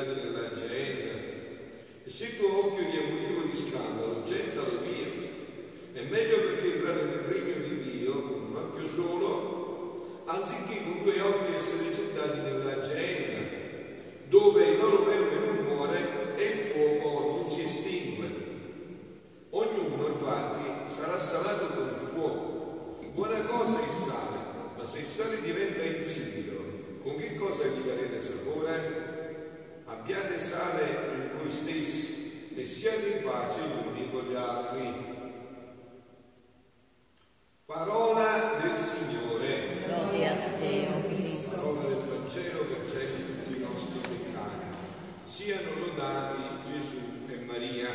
gettati nella genna. E se il tuo occhio ti è motivo di scandalo, gettalo via. È meglio per te entrare nel regno di Dio con un occhio solo, anziché con due occhi essere gettati nella genna, dove il loro verme non muore e il fuoco non si estingue. Ognuno infatti sarà salato con il fuoco. Buona cosa è il sale, ma se il sale diventa insipido, con che cosa gli darete sapore? Abbiate sale in voi stessi e siate in pace gli uni con gli altri. Parola del Signore. Gloria a te, Cristo. Parola del Vangelo che cancelli tutti i nostri peccati. Siano lodati Gesù e Maria.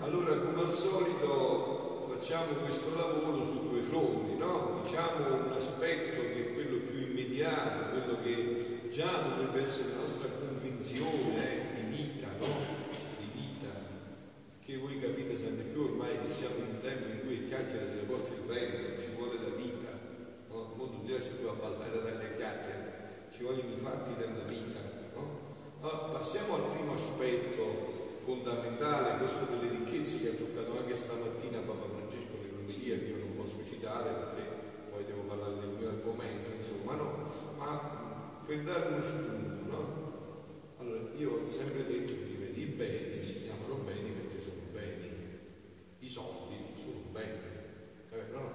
Allora, come al solito, facciamo questo lavoro su due fronti, no? Diciamo un aspetto che è quello più immediato, quello che già dovrebbe essere la nostra convinzione di vita, no? Di vita. Che voi capite sempre più ormai che siamo in un tempo in cui il chiacchiere se le porta il vento, ci vuole la vita, no? Il mondo di si può ballare dalle chiacchiere, ci vogliono i fatti della vita, no? Ma passiamo al primo aspetto fondamentale, questo delle ricchezze che ha toccato anche stamattina Papa Francesco nell'omelia, che io non posso citare perché poi devo parlare del mio argomento, insomma, no? Ma dare uno spunto, no? Allora, io ho sempre detto che i beni si chiamano beni perché sono beni, i soldi sono beni, è vero? no?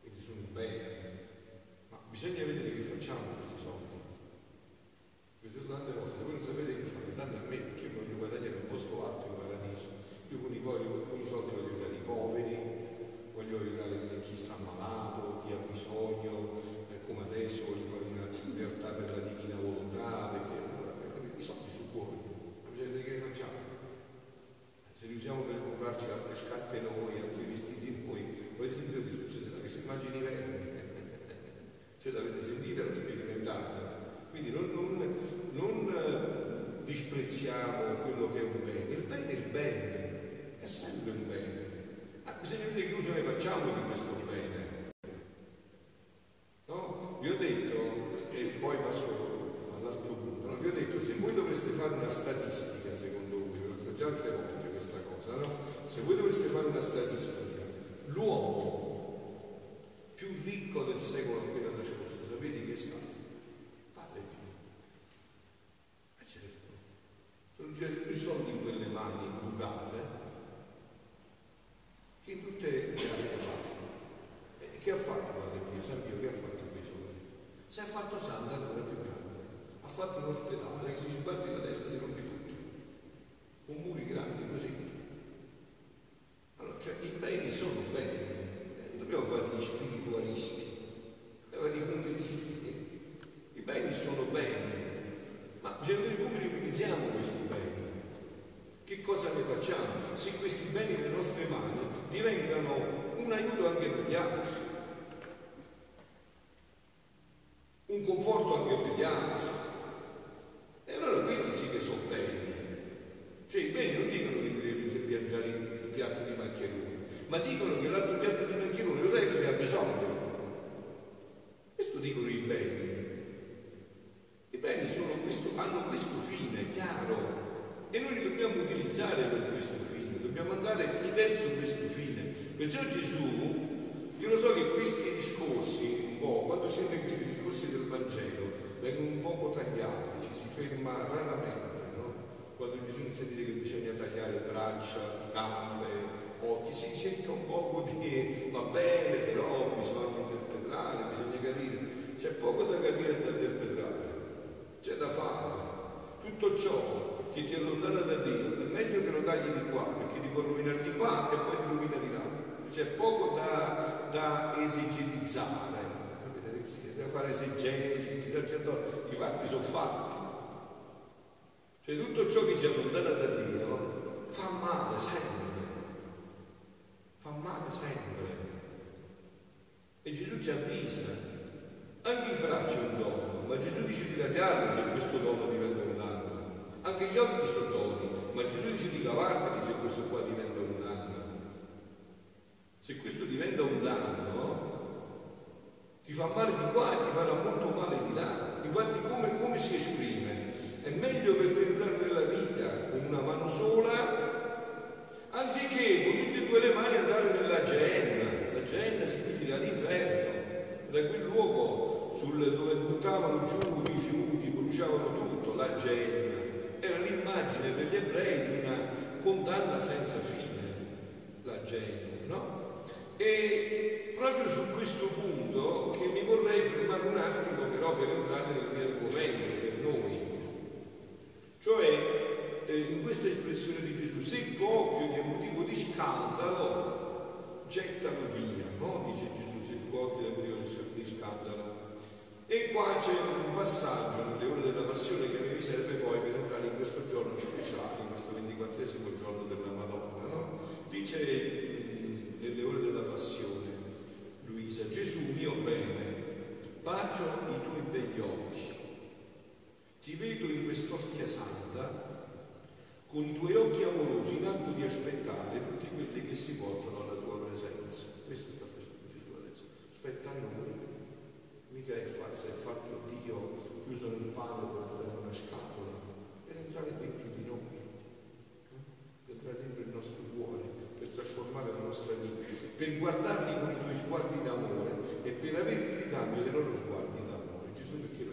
Quindi sono beni, ma bisogna vedere che facciamo questi soldi. Detto tante volte, voi non sapete che fare, danno a me perché io voglio guadagnare un posto alto in paradiso. Io con i, voglio, con i soldi voglio aiutare i poveri, voglio aiutare chi sta malato, chi ha bisogno, eh, come adesso voglio fare una realtà per la divina volontà, perché allora, eh, i soldi sono buoni, ma bisogna vedere che facciamo. Se li usiamo per comprarci altre scarpe noi, altri vestiti noi, poi sentite che succederà, queste immagini vere. cioè l'avete sentita, l'ho sperimentata. Quindi non, non, non eh, disprezziamo quello che è un bene, il bene è il bene, è sempre un bene. Ma bisogna vedere che uso ne facciamo di questo bene. No? Vi ho detto, e poi passo all'altro punto, no? vi ho detto se voi dovreste fare una statistica, secondo voi, ve l'ho detto già altre volte questa cosa, no? Se voi dovreste fare una statistica, l'uomo più ricco del secolo appena trascorso, sapete chi è stato? Padre Pio. E certo, girati più soldi in quelle mani bucate che in tutte le altre parti. E che ha fatto Padre Pio? San Pio che ha fatto quei soldi? Si è fatto santo ancora più grande. Ha fatto un ospedale che si ci batti la testa di rompi tutto. Con muri grandi così. Allora, cioè i beni sono beni. Eh, non dobbiamo fare gli spiritualisti, dobbiamo fare i concretisti. I beni sono beni, ma bisogna vedere come li utilizziamo questi beni. Che cosa ne facciamo? Se questi beni nelle nostre mani diventano un aiuto anche per gli altri, un conforto anche per gli altri. E allora questi sì che sono beni. Cioè i beni non dicono che devi piangiare il piatto di maccherone, ma dicono che l'altro piatto di maccherone lo dai che ne ha bisogno. Questo dicono i beni. I beni sono questo, hanno questo fine chiaro e noi li dobbiamo utilizzare per questo fine, dobbiamo andare verso questo fine. Perciò Gesù, io lo so che questi discorsi, un po', quando sente questi discorsi del Vangelo, vengono un poco tagliati, ci si ferma raramente, no? Quando Gesù inizia a dire che bisogna tagliare braccia, gambe, occhi, si sente un poco di va bene, però bisogna interpretare, bisogna capire. C'è poco da capire e da interpretare, c'è da fare. Tutto ciò che ti allontana da Dio è meglio che lo tagli di qua, perché ti può rovinare di qua e poi ti rovina di. C'è poco da, da? Sì, siamo fare esegesi, girarci attorno, i fatti sono fatti. Cioè tutto ciò che ci allontana da Dio fa male sempre, fa male sempre. E Gesù ci avvisa, anche il braccio è un dono, ma Gesù dice di tagliarlo se questo dono diventa un danno. Anche gli occhi sono doni, ma Gesù dice di cavarteli se questo qua diventa un danno. Se questo diventa un danno, ti fa male di qua e ti farà molto male di là. Infatti come, come si esprime? È meglio per te entrare nella vita con una mano sola, anziché con tutte e due le mani andare nella genna. La genna significa l'inferno, da quel luogo sul, dove buttavano giù i fiuti, bruciavano tutto, la genna. Era l'immagine per gli ebrei di una condanna senza fine, la genna, no? E proprio su questo punto che mi vorrei fermare un attimo però per entrare nel mio argomento per noi. Cioè, eh, in questa espressione di Gesù, se occhio ti è motivo di scandalo, gettalo via, no? Dice Gesù, se il tuo è motivo di scandalo. E qua c'è un passaggio nelle ore della passione che mi serve poi per entrare in questo giorno speciale, in questo ventiquattresimo giorno della Madonna, no? Dice nelle ore della passione, Luisa, Gesù mio bene, bacio i tuoi begli occhi ti vedo in quest'ostia santa con i tuoi occhi amorosi in atto di aspettare tutti quelli che si portano alla tua presenza. Questo sta facendo Gesù adesso. Aspetta noi. Mica è falsa, è fatto Dio chiuso nel palo per stare in una scatola, per entrare dentro di noi, eh? per entrare dentro il nostro cuore, per trasformare la nostra vita, per guardarli con i tuoi sguardi d'amore e per avere il ricambio dei loro sguardi d'amore. Gesù perché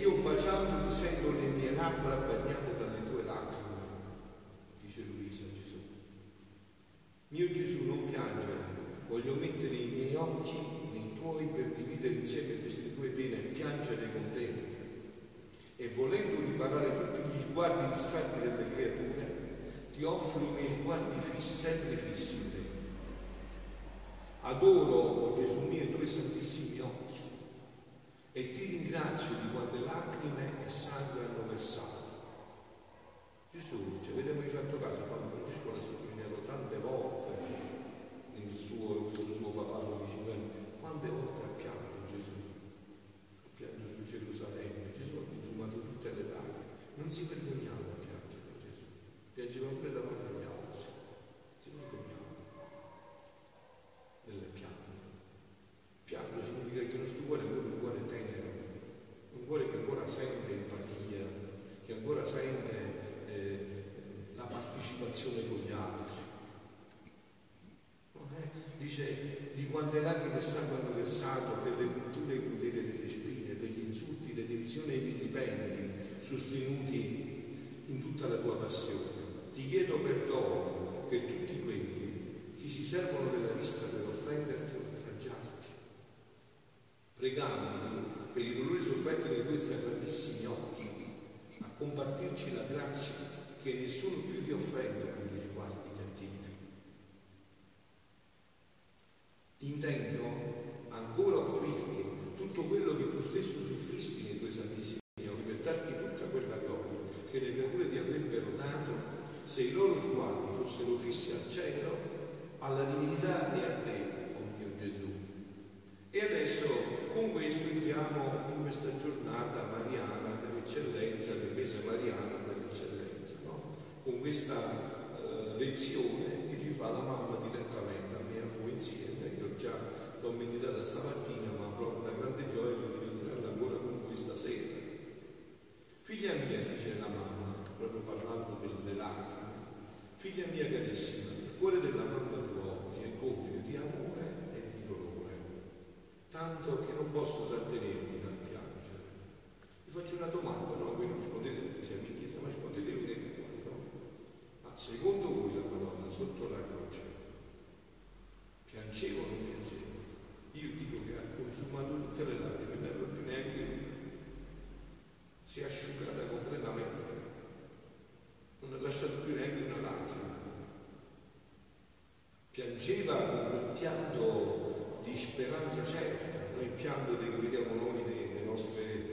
io baciandoti sento le mie labbra bagnate dalle tue lacrime, dice Luisa Gesù. Mio Gesù non piangere, voglio mettere i miei occhi nei tuoi per dividere insieme queste tue pene e piangere con te e volendo riparare tutti gli sguardi distratti delle creature, ti offro i miei sguardi fissi, sempre fissi in te. Adoro, oh Gesù mio, i tuoi santissimi occhi e ti ringrazio di quante lacrime e sangue hanno versato. Gesù, ci avete mai fatto caso? Papa Francesco l'ha sottolineato tante volte nel suo, questo suo papà diceva, quante volte ha pianto Gesù? Ha pianto su Gerusalemme, Gesù ha consumato tutte le lacrime, non si vergognava a piangere Gesù, piangeva pure davanti agli altri, si vergognava nel pianto. Pianto significa che il nostro cuore è un cuore tenero, un cuore che ancora sente empatia, che ancora sente eh, la partecipazione con gli altri. dice di quante lacrime e sangue hanno versato per le punture crudele delle spine, per gli insulti, le divisioni e i vilipendi sostenuti in tutta la tua passione. Ti chiedo perdono per tutti quelli che si servono della vista per offenderti o oltraggiarti. Pregandoli per i dolori sofferti dei tuoi sacratissimi occhi, a compartirci la grazia che nessuno più ti offenda con i riguardi cattivi. Intendo ancora offrirti tutto quello che tu stesso soffristi nei tuoi santissimi occhi per darti tutta quella gloria che le creature ti avrebbero dato se i loro sguardi fossero fissi al cielo, alla divinità e a te, oh mio Gesù. E adesso con questo entriamo in questa giornata mariana per eccellenza, per mese mariana per eccellenza, no? con questa eh, lezione che ci fa la mamma direttamente a me a voi insieme. Io già l'ho meditata stamattina, ma proprio una grande gioia di meditarla ancora con voi stasera. Figlia mia, dice la mamma, proprio parlando delle lacrime, figlia mia carissima, il cuore della mamma oggi è gonfio di amore e di dolore, tanto che non posso. Vi faccio una domanda, no? Voi non rispondete siamo in chiesa, ma rispondete voi nei cuori, no? Ma secondo voi la Madonna sotto la croce piangeva o non piangeva? Io dico che ha consumato tutte le lacrime, non è più neanche si è asciugata completamente, non ha lasciato più neanche una lacrima. Piangeva con un pianto di speranza certa, non pianto che vediamo noi nelle nostre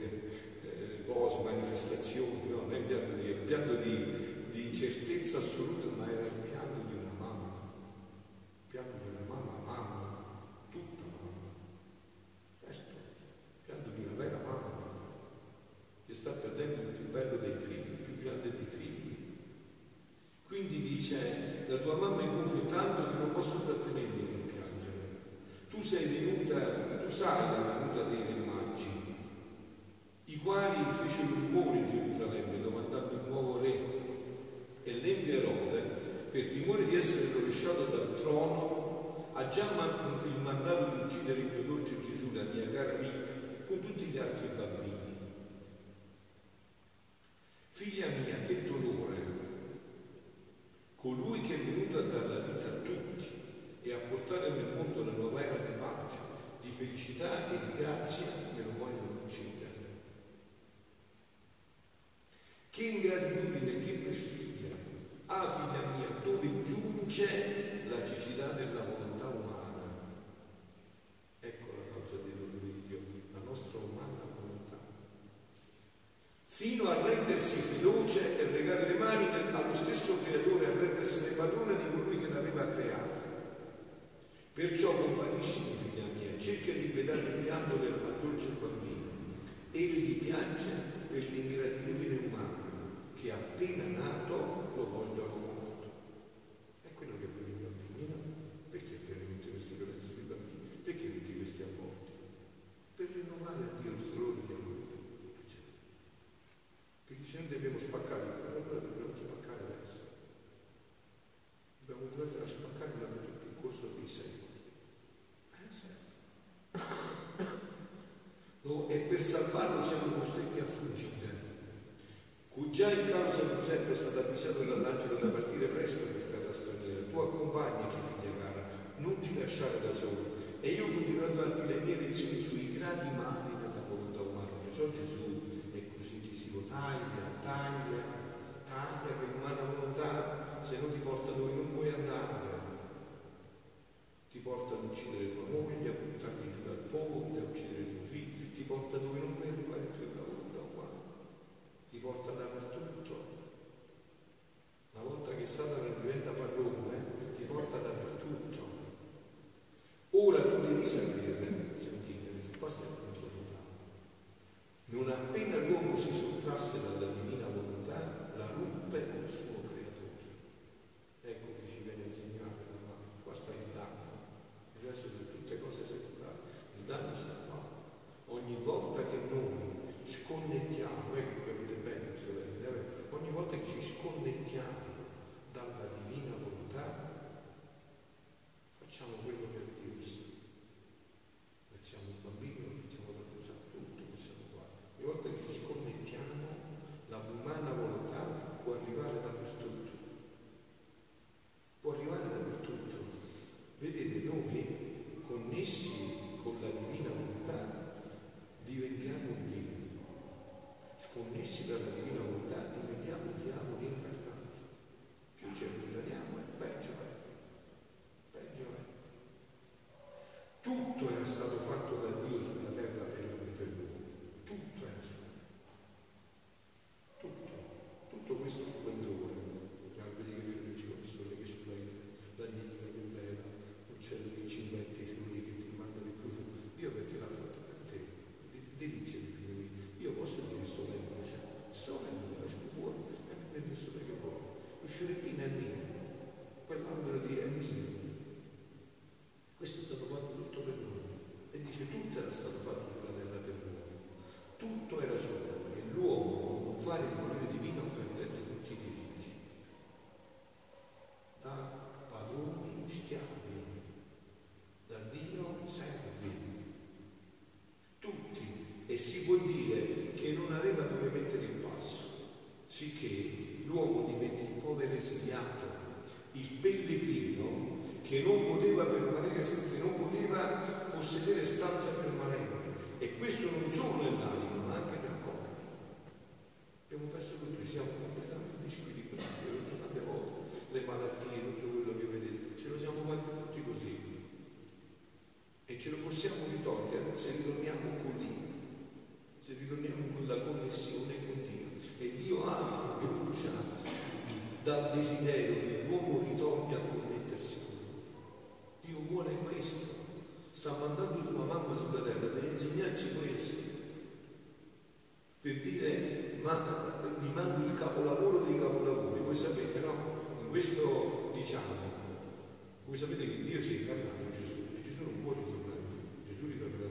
cose, manifestazioni, no? il pianto di, pianto di, di certezza assoluta, ma era il pianto di una mamma, il pianto di una mamma, mamma, tutta mamma. Questo, il pianto di una vera mamma che sta perdendo il più bello dei figli, il più grande dei figli. Quindi dice, la tua mamma è gonfio tanto che non posso trattenermi di piangere. Tu sei venuta, tu sai la venuta dei re magi, i quali fecero rumore in Gerusalemme domandando il nuovo re. E l'empio Erode, per timore di essere rovesciato dal trono, ha già il mandato di uccidere il mio dolce Gesù, la mia cara vita, con tutti gli altri bambini. Figlia mia, che dolore! Colui che è venuto a dare la vita a tutti e a portare nel mondo la nuova era di pace, di felicità e di grazia, me lo vogliono uccidere. Che ingratitudine, che perfidia! Ah, figlia mia, dove giunge la cecità della volontà umana? Ecco la causa dei dolori di Dio, la nostra umana volontà fino a rendersi feroce e legare le mani allo stesso creatore, a rendersene padrona di colui che l'aveva creata. Perciò compariscimi, figlia mia, cerca di vedere il pianto del dolce bambino. Egli piange per l'ingratitudine umana che appena nato lo vogliono morto. È quello che avviene ai bambini, no? Perché avvengono tutte queste violenze sui bambini? Perché tutti questi aborti? Per rinnovare a Dio il dolore di amore perché se noi dobbiamo spaccare, allora dobbiamo spaccare adesso. Dobbiamo continuare a spaccare durante tutto il corso dei secoli. Eh, certo. No, e per salvarlo siamo costretti a fuggire. Già in causa Giuseppe è stato avvisato dall'angelo da partire presto per terra straniera. Tu accompagnaci, figlia cara, non ci lasciare da soli. E io continuerò a darti le mie lezioni sui gravi mali della volontà umana. Perciò Gesù è così incisivo, taglia, taglia, taglia che l'umana volontà, se non ti porta dove non puoi andare, ti porta ad uccidere tua moglie, a buttarti giù dal ponte, a uccidere tuo figlio, ti porta dove non puoi arrivare più la volontà umana, ti porta dappertutto. Una volta che Satana diventa padrone, ti porta dappertutto. Ora tu devi sapere, sentite, qua stiamo non appena l'uomo si 助论呢、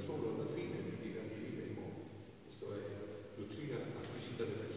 solo alla fine giudicare i vivi e i morti. Questa è la dottrina acquisita della Chiesa.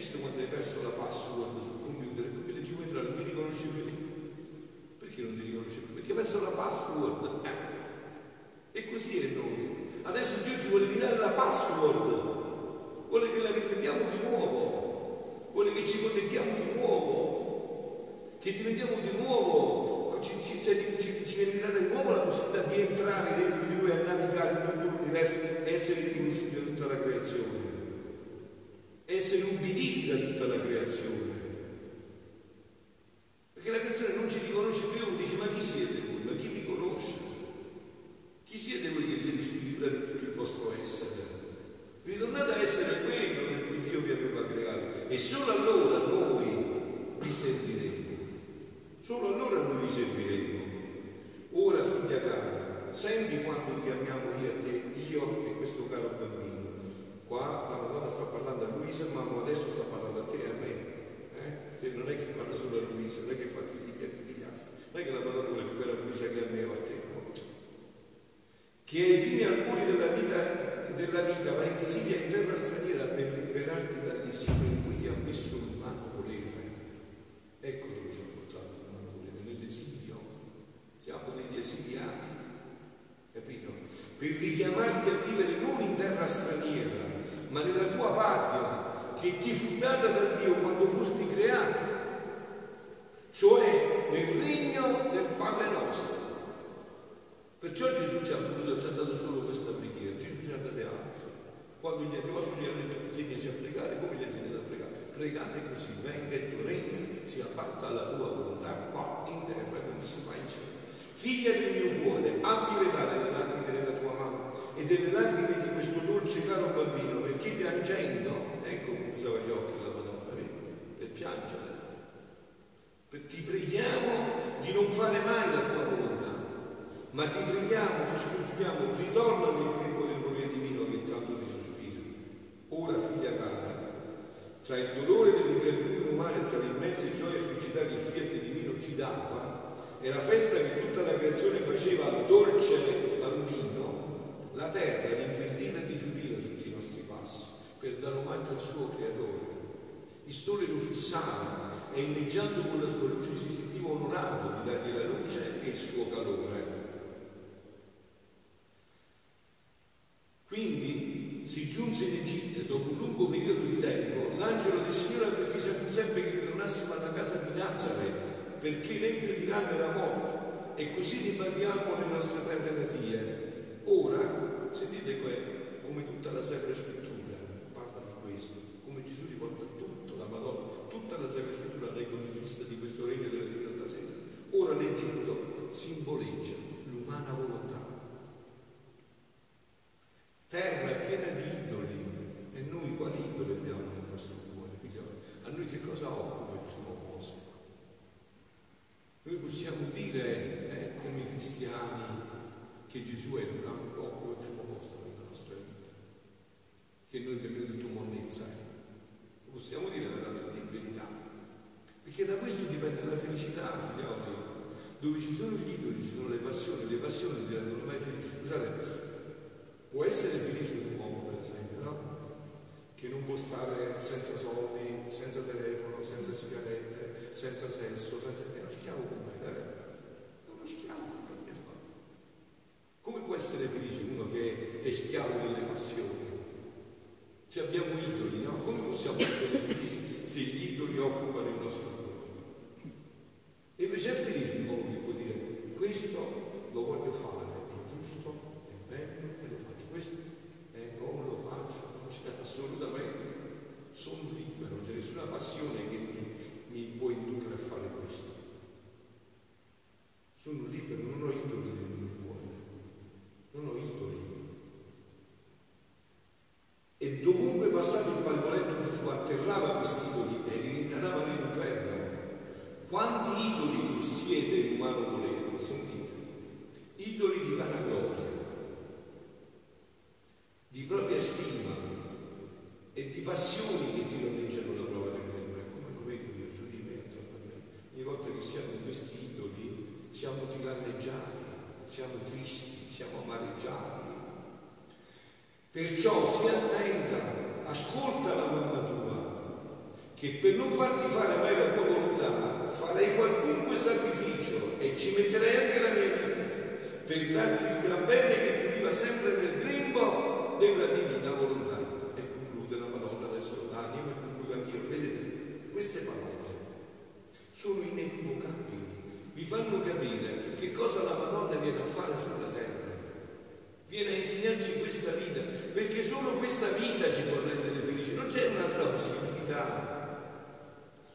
visto quando hai perso la password sul computer, il computer ci entra, non ti riconosce più. Perché non ti riconosce più? Perché hai perso la password. E così è noi. Adesso Dio ci vuole ridare la password, vuole che la ripetiamo di nuovo, vuole che ci connettiamo di nuovo, che diventiamo di nuovo, ci, ci, ci, ci viene data di nuovo la possibilità di entrare dentro di Lui a navigare in l'universo universo, essere riconosciuti da tutta la creazione, essere ubbidi da tutta la creazione. Luisa, ma adesso sto parlando a te e a me. Eh? Cioè, non è che parla solo a Luisa, non è che fa più figlia di figlianza, non è che la Madonna vuole più quella Luisa che a me o a te. No? Che i primi alcuni della vita, della vita va in esilio in terra straniera per liberarti dall'esilio in cui ti ha messo l'umano volere. Ecco dove ci ha portato l'umano volere, nell'esilio. Siamo degli esiliati, capito? Per richiamarti a vivere non in terra straniera, ma nella tua patria, che ti fu data da Dio quando fosti creato, cioè nel regno del Padre nostro. Perciò Gesù ci ha ci ha dato solo questa preghiera, Gesù ci ha dato altro. Quando gli è arrivato gli ha detto insegnaci a pregare, come gli insegnate a pregare? Pregate così, venga il tuo regno, sia fatta la tua volontà qua in terra come si fa in cielo. Figlia del mio cuore, abbi pietà delle lacrime della tua mamma e delle lacrime di questo dolce caro bambino, perché piangendo, ecco usava gli occhi la Madonna, vedi, per piangere. Ti preghiamo di non fare mai la tua volontà, ma ti preghiamo, ti scongiuriamo, ritorna nel volere divino che tanto ti sospira. Ora, figlia cara, tra il dolore dell'ingratitudine umana e tra l'immensa gioia e felicità che il fiat divino ci dava e la festa che tutta la creazione faceva al dolce bambino, la terra rinverdina e rifioriva sotto i nostri passi omaggio al suo creatore. Il sole lo fissava e inneggiando con la sua luce si sentiva onorato di dargli la luce e il suo calore. Quindi si giunse in Egitto dopo un lungo periodo di tempo, l'angelo del Signore avvertì sempre che tornassimo alla casa di Nazareth, perché l'empio di Rano era morto, e così ripartiamo le nostre terre natie. Ora, sentite qua, come tutta la Sacra Scrittura questo, come Gesù riporta tutto, la Madonna, tutta la Sacra Scrittura in vista di questo regno della divinità sera. Ora l'Egitto simboleggia l'umana volontà terra piena di idoli e noi quali idoli abbiamo nel nostro cuore, figlioli? A noi che cosa occupa il primo posto? Noi possiamo dire, eh, come cristiani, che Gesù è un occupa il primo posto nella nostra vita, che noi per noi detto monnezza è. Lo possiamo dire veramente in verità, perché da questo dipende la felicità, figlioli. Dove ci sono gli idoli, ci sono le passioni, le passioni ti rendono mai felici. Scusate, Può essere felice un uomo, per esempio, no? Che non può stare senza soldi, senza telefono, senza sigarette, senza sesso, senza... è uno schiavo me, è uno schiavo me. Come può essere felice uno che è schiavo delle passioni? Cioè abbiamo idoli, no? Come possiamo essere felici se gli idoli occupano il nostro cuore? E invece è felice un uomo che può dire questo lo voglio fare, è giusto, è bello, questo eh, non lo faccio, non c'è assolutamente, sono libero, non c'è nessuna passione che mi, mi può indurre a fare questo. Sono libero, non ho idoli nel mio cuore, non ho idoli. E dovunque passava il palmoletto Gesù atterrava questi idoli e li rintanava nell'inferno. Quanti idoli possiede l'umano volere? Sentite, idoli di vanagloria di propria stima e di passioni che ti danneggiano la prova del cuore. Come lo vedo io su di me, attorno a me. Ogni volta che siamo in questi idoli siamo tiranneggiati, siamo tristi, siamo amareggiati. Perciò sii attenta, ascolta la mamma tua, che per non farti fare mai la tua volontà farei qualunque sacrificio e ci metterei anche la mia vita per darti il gran bene che tu viva sempre nel grembo della divina volontà. E conclude la Madonna adesso d'animo e concludo anch'io. Vedete, queste parole sono inequivocabili, vi fanno capire che cosa la Madonna viene a fare sulla terra. Viene a insegnarci questa vita, perché solo questa vita ci può rendere felici, non c'è un'altra possibilità.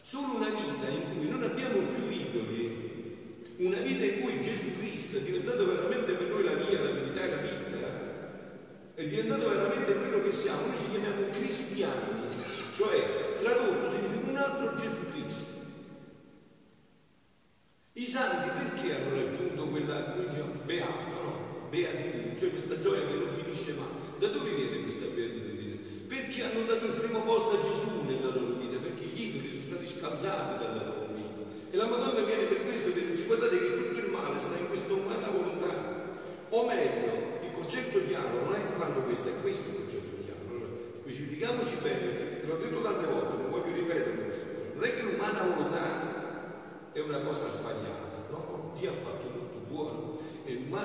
Solo una vita in cui non abbiamo più idoli, una vita in cui Gesù Cristo è diventato veramente per noi la via, la verità e la vita, è diventato veramente quello che siamo, noi ci chiamiamo cristiani, cioè tradotto significa un altro Gesù Cristo. I santi perché hanno raggiunto quella, come diciamo, beato, no? Beatitudine, cioè questa gioia che non finisce mai. Da dove viene questa beatitudine? Perché hanno dato il primo posto a Gesù nella loro vita, perché gli idoli sono stati scalzati dalla loro vita. E la Madonna viene per questo per dirci guardate che tutto il male sta in questa umana volontà. O meglio, concetto chiaro non è che fanno questo, è questo il concetto chiaro. Allora, specifichiamoci bene, perché l'ho detto tante volte, non voglio ripetere questo. Non è che l'umana volontà è una cosa sbagliata, no? Dio ha fatto tutto buono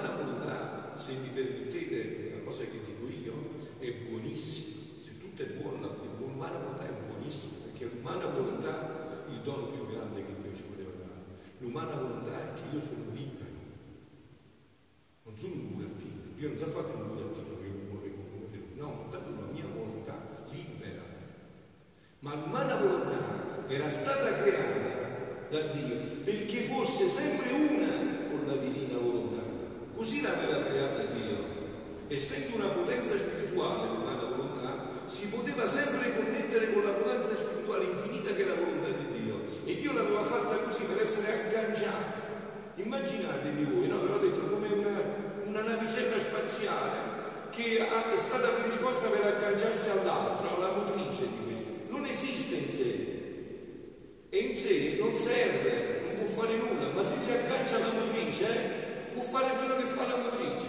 l'umana volontà, se mi permettete una cosa che dico io, è buonissima. Se tutto è buono, l'umana volontà è buonissima, perché l'umana volontà è il dono più grande che Dio ci poteva dare. l'umana volontà è che io sono libero, non sono un burattino, Dio non ti ha fatto un burattino che vuole come lui, no, ha dato una mia volontà libera. Ma l'umana volontà era stata creata da Dio perché fosse sempre una con la divina volontà. Così l'aveva creata Dio. Essendo una potenza spirituale l'umana volontà, si poteva sempre connettere con la potenza spirituale infinita che è la volontà di Dio. E Dio l'aveva fatta così per essere agganciata. Immaginatevi voi, no? Ve l'ho detto come una, una navicella spaziale che è stata predisposta per agganciarsi all'altra, alla motrice di questa. Non esiste in sé. E in sé non serve, non può fare nulla, ma se si aggancia alla motrice, eh, può fare quello che fa la motrice.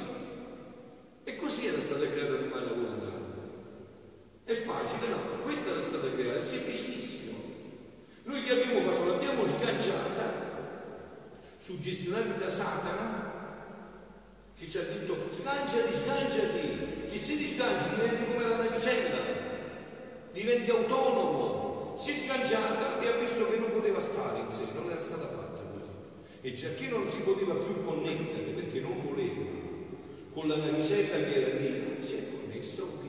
E così era stata creata l'umana volontà. È facile, no? Questa era stata creata, è semplicissimo. Noi che abbiamo fatto? L'abbiamo sganciata, suggestionati da Satana, che ci ha detto sganciati, sganciati, chi si disgancia diventi come la navicella, diventi autonomo. Si è sganciata e ha visto che non poteva stare in sé, non era stata fatta. E già che non si poteva più connettere perché non voleva con la navicella che era chi si è connesso.